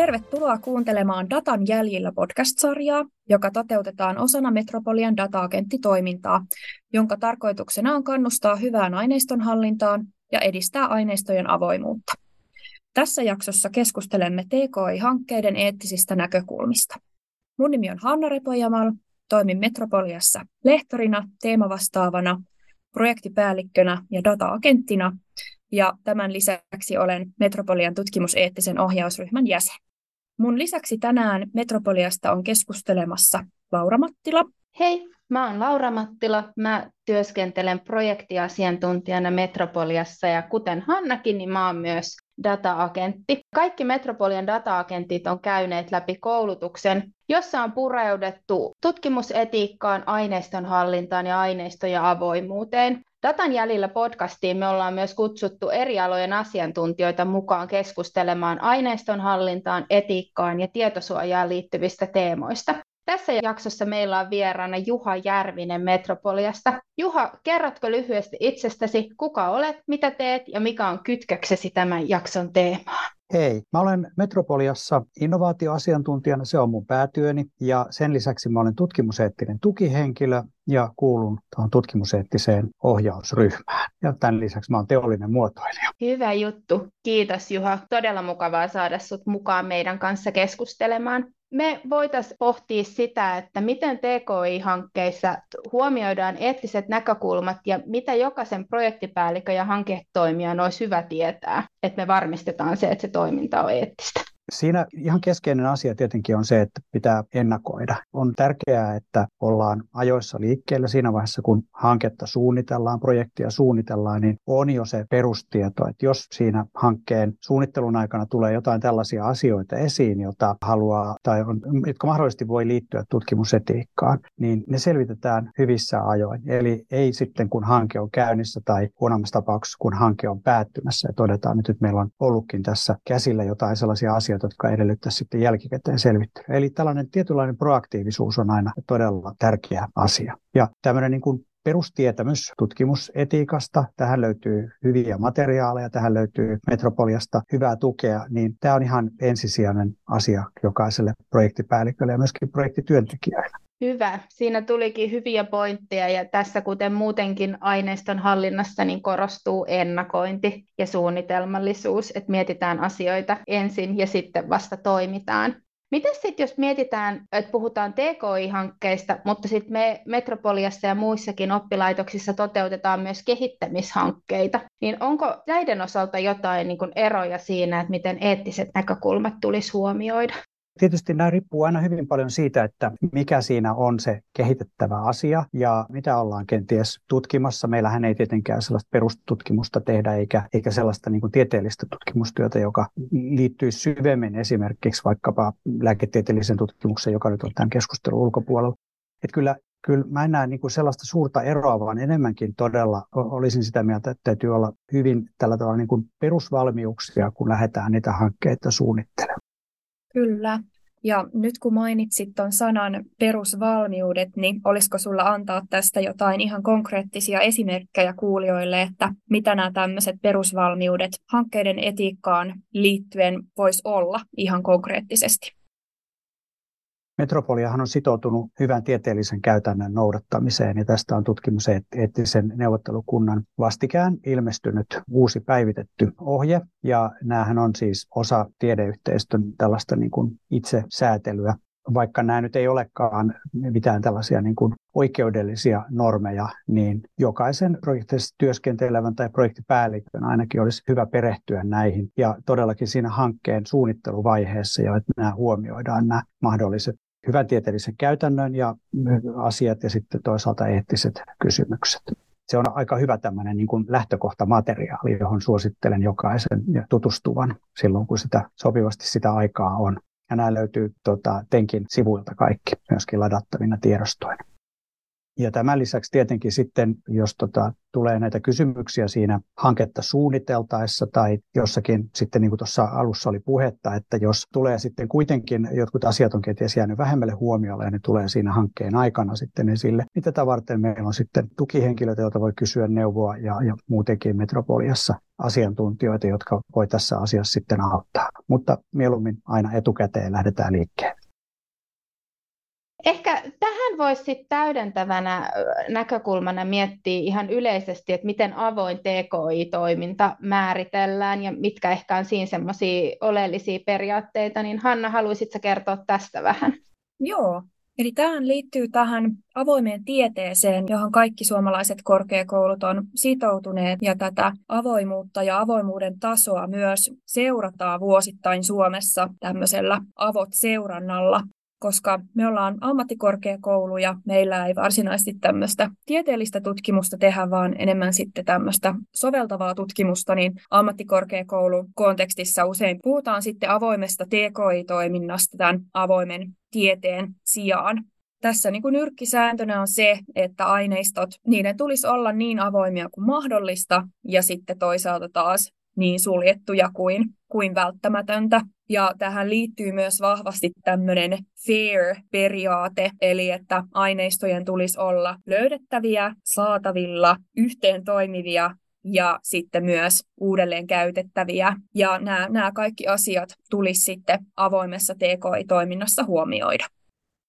Tervetuloa kuuntelemaan Datan jäljillä podcast-sarjaa, joka toteutetaan osana Metropolian data-agenttitoimintaa, jonka tarkoituksena on kannustaa hyvään aineiston hallintaan ja edistää aineistojen avoimuutta. Tässä jaksossa keskustelemme TKI-hankkeiden eettisistä näkökulmista. Mun nimi on Hanna Repojamal, toimin Metropoliassa lehtorina, teemavastaavana, projektipäällikkönä ja data-agenttina, ja tämän lisäksi olen Metropolian tutkimuseettisen ohjausryhmän jäsen. Mun lisäksi tänään Metropoliasta on keskustelemassa Laura Mattila. Hei, mä oon Laura Mattila. Mä työskentelen projektiasiantuntijana Metropoliassa ja kuten Hannakin, niin mä oon myös data-agentti. Kaikki Metropolian data-agentit on käyneet läpi koulutuksen, jossa on pureudettu tutkimusetiikkaan, aineiston hallintaan ja aineistojen avoimuuteen. Datan jäljillä podcastiin me ollaan myös kutsuttu eri alojen asiantuntijoita mukaan keskustelemaan aineiston hallintaan, etiikkaan ja tietosuojaan liittyvistä teemoista. Tässä jaksossa meillä on vieraana Juha Järvinen Metropoliasta. Juha, kerrotko lyhyesti itsestäsi, kuka olet, mitä teet ja mikä on kytköksesi tämän jakson teemaan? Hei, mä olen Metropoliassa innovaatioasiantuntijana, se on mun päätyöni, ja sen lisäksi mä olen tutkimuseettinen tukihenkilö ja kuulun tuohon tutkimuseettiseen ohjausryhmään. Ja tämän lisäksi mä olen teollinen muotoilija. Hyvä juttu. Kiitos Juha. Todella mukavaa saada sut mukaan meidän kanssa keskustelemaan me voitaisiin pohtia sitä, että miten TKI-hankkeissa huomioidaan eettiset näkökulmat ja mitä jokaisen projektipäällikön ja hanketoimijan olisi hyvä tietää, että me varmistetaan se, että se toiminta on eettistä. Siinä ihan keskeinen asia tietenkin on se, että pitää ennakoida. On tärkeää, että ollaan ajoissa liikkeellä siinä vaiheessa, kun hanketta suunnitellaan, projektia suunnitellaan, niin on jo se perustieto, että jos siinä hankkeen suunnittelun aikana tulee jotain tällaisia asioita esiin, jota haluaa tai on, jotka mahdollisesti voi liittyä tutkimusetiikkaan, niin ne selvitetään hyvissä ajoin. Eli ei sitten, kun hanke on käynnissä tai huonommassa tapauksessa, kun hanke on päättymässä ja todetaan, että nyt meillä on ollutkin tässä käsillä jotain sellaisia asioita, asioita, jotka edellyttävät sitten jälkikäteen selvittelyä. Eli tällainen tietynlainen proaktiivisuus on aina todella tärkeä asia. Ja tämmöinen niin kuin perustietämys tutkimusetiikasta. Tähän löytyy hyviä materiaaleja, tähän löytyy Metropoliasta hyvää tukea, niin tämä on ihan ensisijainen asia jokaiselle projektipäällikölle ja myöskin projektityöntekijöille. Hyvä. Siinä tulikin hyviä pointteja ja tässä kuten muutenkin aineiston hallinnassa niin korostuu ennakointi ja suunnitelmallisuus, että mietitään asioita ensin ja sitten vasta toimitaan. Miten sitten, jos mietitään, että puhutaan TKI-hankkeista, mutta sitten me Metropoliassa ja muissakin oppilaitoksissa toteutetaan myös kehittämishankkeita, niin onko näiden osalta jotain niin eroja siinä, että miten eettiset näkökulmat tulisi huomioida? Tietysti nämä riippuu aina hyvin paljon siitä, että mikä siinä on se kehitettävä asia ja mitä ollaan kenties tutkimassa. Meillähän ei tietenkään sellaista perustutkimusta tehdä eikä, eikä sellaista niin kuin tieteellistä tutkimustyötä, joka liittyy syvemmin esimerkiksi vaikkapa lääketieteellisen tutkimuksen, joka nyt on tämän keskustelun ulkopuolella. Että kyllä kyllä mä en näe niin kuin sellaista suurta eroa, vaan enemmänkin todella olisin sitä mieltä, että täytyy olla hyvin tällä tavalla niin kuin perusvalmiuksia, kun lähdetään niitä hankkeita suunnittelemaan. Kyllä. Ja nyt kun mainitsit tuon sanan perusvalmiudet, niin olisiko sulla antaa tästä jotain ihan konkreettisia esimerkkejä kuulijoille, että mitä nämä tämmöiset perusvalmiudet hankkeiden etiikkaan liittyen voisi olla ihan konkreettisesti? Metropoliahan on sitoutunut hyvän tieteellisen käytännön noudattamiseen ja tästä on tutkimuseettisen neuvottelukunnan vastikään ilmestynyt uusi päivitetty ohje ja näähän on siis osa tiedeyhteistön tällaista niin kuin itsesäätelyä. Vaikka nämä nyt ei olekaan mitään tällaisia niin kuin oikeudellisia normeja, niin jokaisen projektissa työskentelevän tai projektipäällikön ainakin olisi hyvä perehtyä näihin ja todellakin siinä hankkeen suunnitteluvaiheessa jo, että nämä huomioidaan nämä mahdolliset hyvän tieteellisen käytännön ja asiat ja sitten toisaalta eettiset kysymykset. Se on aika hyvä tämmöinen niin kuin lähtökohtamateriaali, johon suosittelen jokaisen tutustuvan silloin, kun sitä sopivasti sitä aikaa on. Ja nämä löytyy tota, Tenkin sivuilta kaikki myöskin ladattavina tiedostoina. Ja tämän lisäksi tietenkin sitten, jos tota, tulee näitä kysymyksiä siinä hanketta suunniteltaessa tai jossakin sitten niin kuin tuossa alussa oli puhetta, että jos tulee sitten kuitenkin, jotkut asiat on kenties jäänyt vähemmälle huomiolle ja ne tulee siinä hankkeen aikana sitten esille, niin tätä varten meillä on sitten tukihenkilöitä, joita voi kysyä neuvoa ja, ja muutenkin Metropoliassa asiantuntijoita, jotka voi tässä asiassa sitten auttaa. Mutta mieluummin aina etukäteen lähdetään liikkeelle. Ehkä voisi sitten täydentävänä näkökulmana miettiä ihan yleisesti, että miten avoin TKI-toiminta määritellään ja mitkä ehkä on siinä semmoisia oleellisia periaatteita, niin Hanna, haluaisitko kertoa tästä vähän? Joo, Eli tähän liittyy tähän avoimeen tieteeseen, johon kaikki suomalaiset korkeakoulut on sitoutuneet, ja tätä avoimuutta ja avoimuuden tasoa myös seurataan vuosittain Suomessa tämmöisellä avot-seurannalla koska me ollaan ammattikorkeakoulu ja meillä ei varsinaisesti tämmöistä tieteellistä tutkimusta tehdä, vaan enemmän sitten tämmöistä soveltavaa tutkimusta, niin ammattikorkeakoulu kontekstissa usein puhutaan sitten avoimesta TKI-toiminnasta tämän avoimen tieteen sijaan. Tässä niin kuin nyrkkisääntönä on se, että aineistot, niiden tulisi olla niin avoimia kuin mahdollista, ja sitten toisaalta taas niin suljettuja kuin, kuin välttämätöntä. Ja tähän liittyy myös vahvasti tämmöinen FAIR-periaate, eli että aineistojen tulisi olla löydettäviä, saatavilla, yhteen toimivia ja sitten myös uudelleen käytettäviä. Ja nämä, nämä kaikki asiat tulisi sitten avoimessa TKI-toiminnassa huomioida.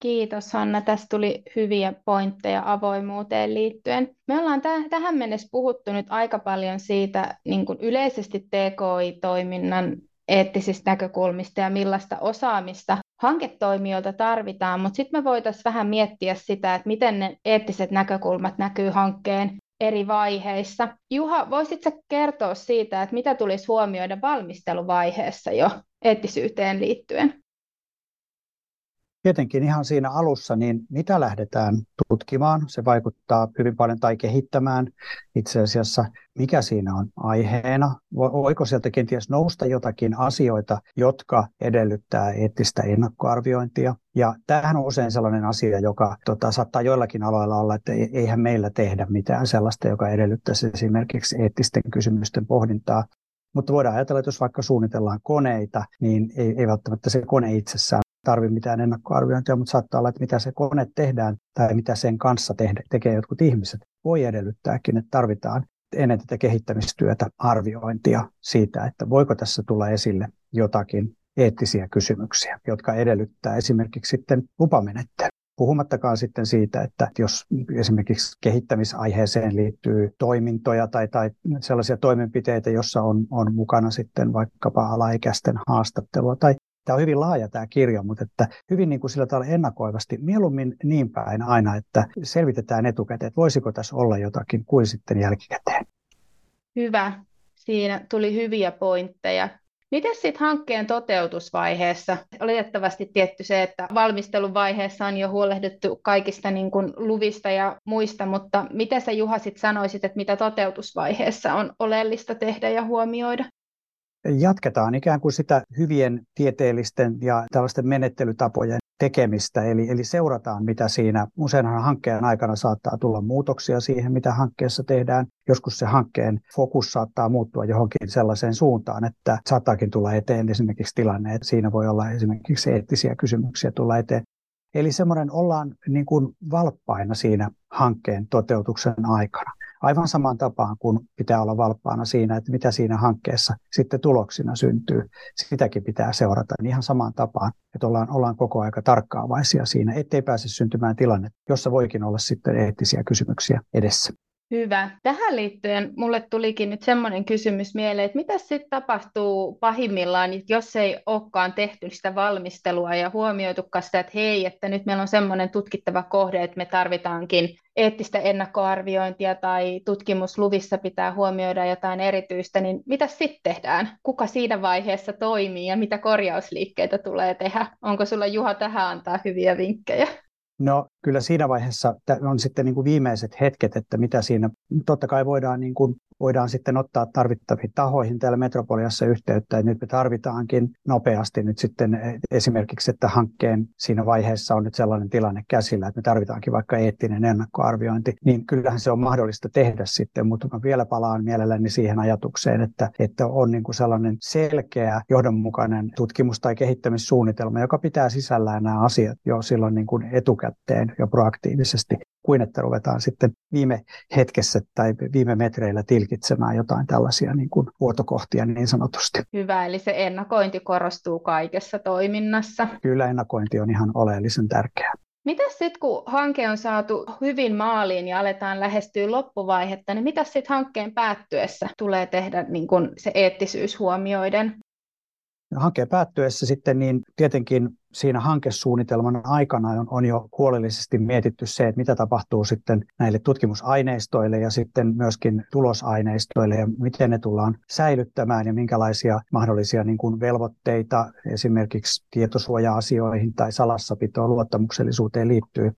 Kiitos Hanna. Tästä tuli hyviä pointteja avoimuuteen liittyen. Me ollaan täh- tähän mennessä puhuttu nyt aika paljon siitä niin kuin yleisesti TKI-toiminnan eettisistä näkökulmista ja millaista osaamista hanketoimijoilta tarvitaan, mutta sitten me voitaisiin vähän miettiä sitä, että miten ne eettiset näkökulmat näkyy hankkeen eri vaiheissa. Juha, voisitko kertoa siitä, että mitä tulisi huomioida valmisteluvaiheessa jo eettisyyteen liittyen? Tietenkin ihan siinä alussa, niin mitä lähdetään tutkimaan, se vaikuttaa hyvin paljon tai kehittämään itse asiassa, mikä siinä on aiheena. Voiko sieltä kenties nousta jotakin asioita, jotka edellyttää eettistä ennakkoarviointia. Ja tämähän on usein sellainen asia, joka tota, saattaa joillakin aloilla olla, että eihän meillä tehdä mitään sellaista, joka edellyttäisi esimerkiksi eettisten kysymysten pohdintaa. Mutta voidaan ajatella, että jos vaikka suunnitellaan koneita, niin ei, ei välttämättä se kone itsessään tarvitse mitään ennakkoarviointia, mutta saattaa olla, että mitä se kone tehdään tai mitä sen kanssa tehdä, tekee jotkut ihmiset, voi edellyttääkin, että tarvitaan ennen tätä kehittämistyötä arviointia siitä, että voiko tässä tulla esille jotakin eettisiä kysymyksiä, jotka edellyttää esimerkiksi sitten lupamenettelyä. Puhumattakaan sitten siitä, että jos esimerkiksi kehittämisaiheeseen liittyy toimintoja tai, tai sellaisia toimenpiteitä, jossa on, on mukana sitten vaikkapa alaikäisten haastattelua tai Tämä on hyvin laaja tämä kirja, mutta että hyvin niin kuin sillä tavalla ennakoivasti, mieluummin niin päin aina, että selvitetään etukäteen, että voisiko tässä olla jotakin kuin sitten jälkikäteen. Hyvä. Siinä tuli hyviä pointteja. Miten sitten hankkeen toteutusvaiheessa? Oletettavasti tietty se, että valmisteluvaiheessa on jo huolehdittu kaikista niin kuin luvista ja muista, mutta miten sä Juha sit sanoisit, että mitä toteutusvaiheessa on oleellista tehdä ja huomioida? Jatketaan ikään kuin sitä hyvien tieteellisten ja tällaisten menettelytapojen tekemistä, eli, eli seurataan, mitä siinä. Useinhan hankkeen aikana saattaa tulla muutoksia siihen, mitä hankkeessa tehdään. Joskus se hankkeen fokus saattaa muuttua johonkin sellaiseen suuntaan, että saattaakin tulla eteen esimerkiksi tilanne, että siinä voi olla esimerkiksi eettisiä kysymyksiä tulla eteen. Eli semmoinen ollaan niin kuin valppaina siinä hankkeen toteutuksen aikana. Aivan samaan tapaan kuin pitää olla valppaana siinä, että mitä siinä hankkeessa sitten tuloksina syntyy. Sitäkin pitää seurata niin ihan samaan tapaan, että ollaan, ollaan koko aika tarkkaavaisia siinä, ettei pääse syntymään tilanne, jossa voikin olla sitten eettisiä kysymyksiä edessä. Hyvä. Tähän liittyen mulle tulikin nyt semmoinen kysymys mieleen, että mitä sitten tapahtuu pahimmillaan, jos ei olekaan tehty sitä valmistelua ja huomioitukaan sitä, että hei, että nyt meillä on semmoinen tutkittava kohde, että me tarvitaankin eettistä ennakkoarviointia tai tutkimusluvissa pitää huomioida jotain erityistä, niin mitä sitten tehdään? Kuka siinä vaiheessa toimii ja mitä korjausliikkeitä tulee tehdä? Onko sulla Juha tähän antaa hyviä vinkkejä? No kyllä siinä vaiheessa on sitten niin kuin viimeiset hetket, että mitä siinä, totta kai voidaan, niin kuin, voidaan sitten ottaa tarvittaviin tahoihin täällä Metropoliassa yhteyttä, että nyt me tarvitaankin nopeasti nyt sitten esimerkiksi, että hankkeen siinä vaiheessa on nyt sellainen tilanne käsillä, että me tarvitaankin vaikka eettinen ennakkoarviointi, niin kyllähän se on mahdollista tehdä sitten, mutta mä vielä palaan mielelläni siihen ajatukseen, että, että on niin kuin sellainen selkeä, johdonmukainen tutkimus- tai kehittämissuunnitelma, joka pitää sisällään nämä asiat jo silloin niin kuin etukäteen jo proaktiivisesti, kuin että ruvetaan sitten viime hetkessä tai viime metreillä tilkitsemään jotain tällaisia niin kuin vuotokohtia niin sanotusti. Hyvä, eli se ennakointi korostuu kaikessa toiminnassa. Kyllä ennakointi on ihan oleellisen tärkeää. Mitä sitten, kun hanke on saatu hyvin maaliin ja aletaan lähestyä loppuvaihetta, niin mitä sitten hankkeen päättyessä tulee tehdä niin kun se eettisyys huomioiden? Hankkeen päättyessä sitten niin tietenkin siinä hankesuunnitelman aikana on, on jo huolellisesti mietitty se, että mitä tapahtuu sitten näille tutkimusaineistoille ja sitten myöskin tulosaineistoille ja miten ne tullaan säilyttämään ja minkälaisia mahdollisia niin kuin velvoitteita esimerkiksi tietosuoja-asioihin tai salassapitoon luottamuksellisuuteen liittyy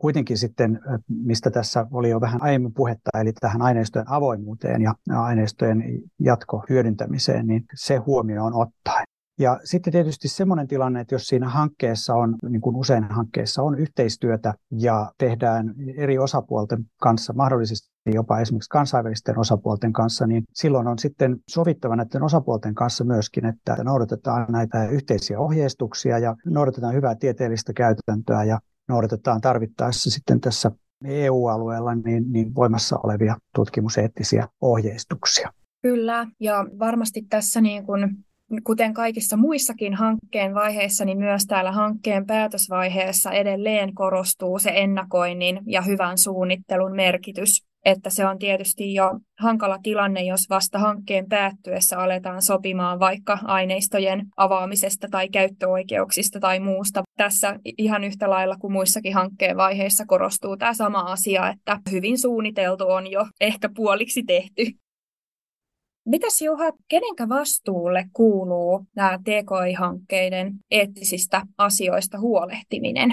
kuitenkin sitten, mistä tässä oli jo vähän aiemmin puhetta, eli tähän aineistojen avoimuuteen ja aineistojen jatkohyödyntämiseen, niin se huomioon ottaen. Ja sitten tietysti semmoinen tilanne, että jos siinä hankkeessa on, niin kuin usein hankkeessa on yhteistyötä ja tehdään eri osapuolten kanssa, mahdollisesti jopa esimerkiksi kansainvälisten osapuolten kanssa, niin silloin on sitten sovittava näiden osapuolten kanssa myöskin, että noudatetaan näitä yhteisiä ohjeistuksia ja noudatetaan hyvää tieteellistä käytäntöä ja noudatetaan tarvittaessa sitten tässä EU-alueella niin, niin voimassa olevia tutkimuseettisiä ohjeistuksia. Kyllä, ja varmasti tässä niin kuin kuten kaikissa muissakin hankkeen vaiheissa, niin myös täällä hankkeen päätösvaiheessa edelleen korostuu se ennakoinnin ja hyvän suunnittelun merkitys. Että se on tietysti jo hankala tilanne, jos vasta hankkeen päättyessä aletaan sopimaan vaikka aineistojen avaamisesta tai käyttöoikeuksista tai muusta. Tässä ihan yhtä lailla kuin muissakin hankkeen vaiheissa korostuu tämä sama asia, että hyvin suunniteltu on jo ehkä puoliksi tehty. Mitäs Juha, kenenkä vastuulle kuuluu nämä TKI-hankkeiden eettisistä asioista huolehtiminen?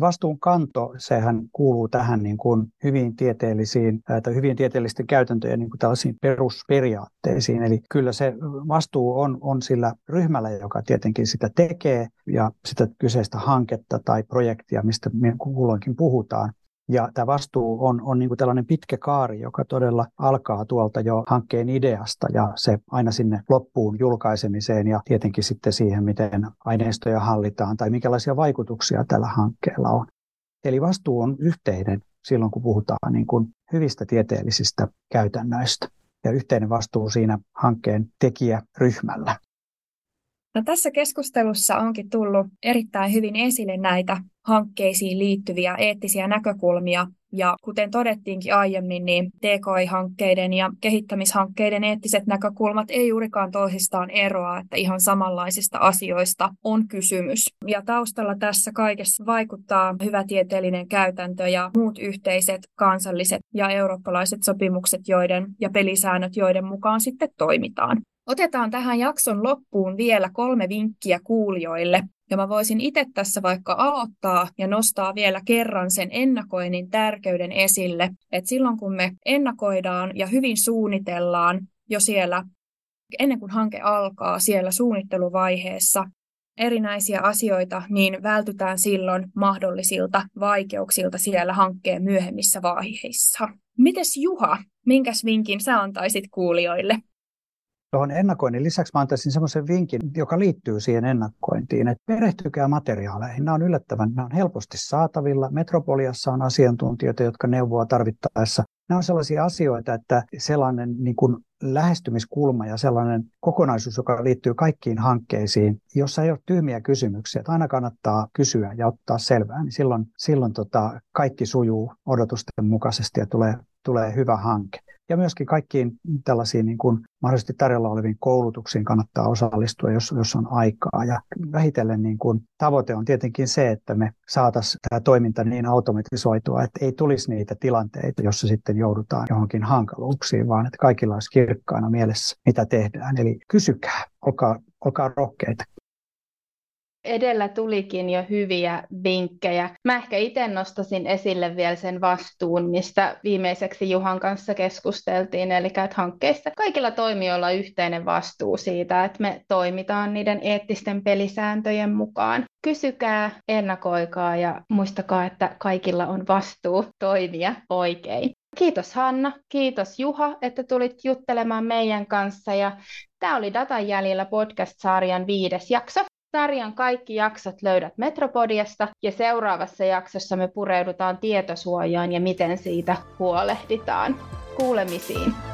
Vastuunkanto, sehän kuuluu tähän niin kuin hyvin tieteellisiin tai hyvin tieteellisten käytäntöjen niin kuin perusperiaatteisiin. Eli kyllä se vastuu on, on sillä ryhmällä, joka tietenkin sitä tekee ja sitä kyseistä hanketta tai projektia, mistä kulloinkin puhutaan. Ja tämä vastuu on, on niin kuin tällainen pitkä kaari, joka todella alkaa tuolta jo hankkeen ideasta ja se aina sinne loppuun julkaisemiseen ja tietenkin sitten siihen, miten aineistoja hallitaan tai minkälaisia vaikutuksia tällä hankkeella on. Eli vastuu on yhteinen silloin, kun puhutaan niin kuin hyvistä tieteellisistä käytännöistä ja yhteinen vastuu siinä hankkeen tekijäryhmällä. No, tässä keskustelussa onkin tullut erittäin hyvin esille näitä hankkeisiin liittyviä eettisiä näkökulmia. Ja kuten todettiinkin aiemmin, niin TKI-hankkeiden ja kehittämishankkeiden eettiset näkökulmat ei juurikaan toisistaan eroa, että ihan samanlaisista asioista on kysymys. Ja taustalla tässä kaikessa vaikuttaa hyvä tieteellinen käytäntö ja muut yhteiset kansalliset ja eurooppalaiset sopimukset joiden, ja pelisäännöt, joiden mukaan sitten toimitaan. Otetaan tähän jakson loppuun vielä kolme vinkkiä kuulijoille. Ja mä voisin itse tässä vaikka aloittaa ja nostaa vielä kerran sen ennakoinnin tärkeyden esille, että silloin kun me ennakoidaan ja hyvin suunnitellaan jo siellä, ennen kuin hanke alkaa siellä suunnitteluvaiheessa, erinäisiä asioita, niin vältytään silloin mahdollisilta vaikeuksilta siellä hankkeen myöhemmissä vaiheissa. Mites Juha, minkäs vinkin sä antaisit kuulijoille? Tuohon ennakoinnin lisäksi mä antaisin semmoisen vinkin, joka liittyy siihen ennakointiin, että perehtykää materiaaleihin. Nämä on yllättävän, nämä on helposti saatavilla. Metropoliassa on asiantuntijoita, jotka neuvoo tarvittaessa. Nämä on sellaisia asioita, että sellainen niin kuin lähestymiskulma ja sellainen kokonaisuus, joka liittyy kaikkiin hankkeisiin, jossa ei ole tyhmiä kysymyksiä, että aina kannattaa kysyä ja ottaa selvää, niin silloin, silloin tota, kaikki sujuu odotusten mukaisesti ja tulee, tulee hyvä hanke ja myöskin kaikkiin tällaisiin niin kuin mahdollisesti tarjolla oleviin koulutuksiin kannattaa osallistua, jos, jos on aikaa. Ja vähitellen niin kuin tavoite on tietenkin se, että me saataisiin tämä toiminta niin automatisoitua, että ei tulisi niitä tilanteita, jossa sitten joudutaan johonkin hankaluuksiin, vaan että kaikilla olisi kirkkaana mielessä, mitä tehdään. Eli kysykää, olkaa, olkaa rohkeita. Edellä tulikin jo hyviä vinkkejä. Mä ehkä itse nostasin esille vielä sen vastuun, mistä viimeiseksi Juhan kanssa keskusteltiin, eli että hankkeissa kaikilla toimijoilla on yhteinen vastuu siitä, että me toimitaan niiden eettisten pelisääntöjen mukaan. Kysykää, ennakoikaa ja muistakaa, että kaikilla on vastuu toimia oikein. Kiitos Hanna, kiitos Juha, että tulit juttelemaan meidän kanssa ja tämä oli Datan jäljellä podcast-sarjan viides jakso. Sarjan kaikki jaksot löydät Metropodiasta ja seuraavassa jaksossa me pureudutaan tietosuojaan ja miten siitä huolehditaan. Kuulemisiin!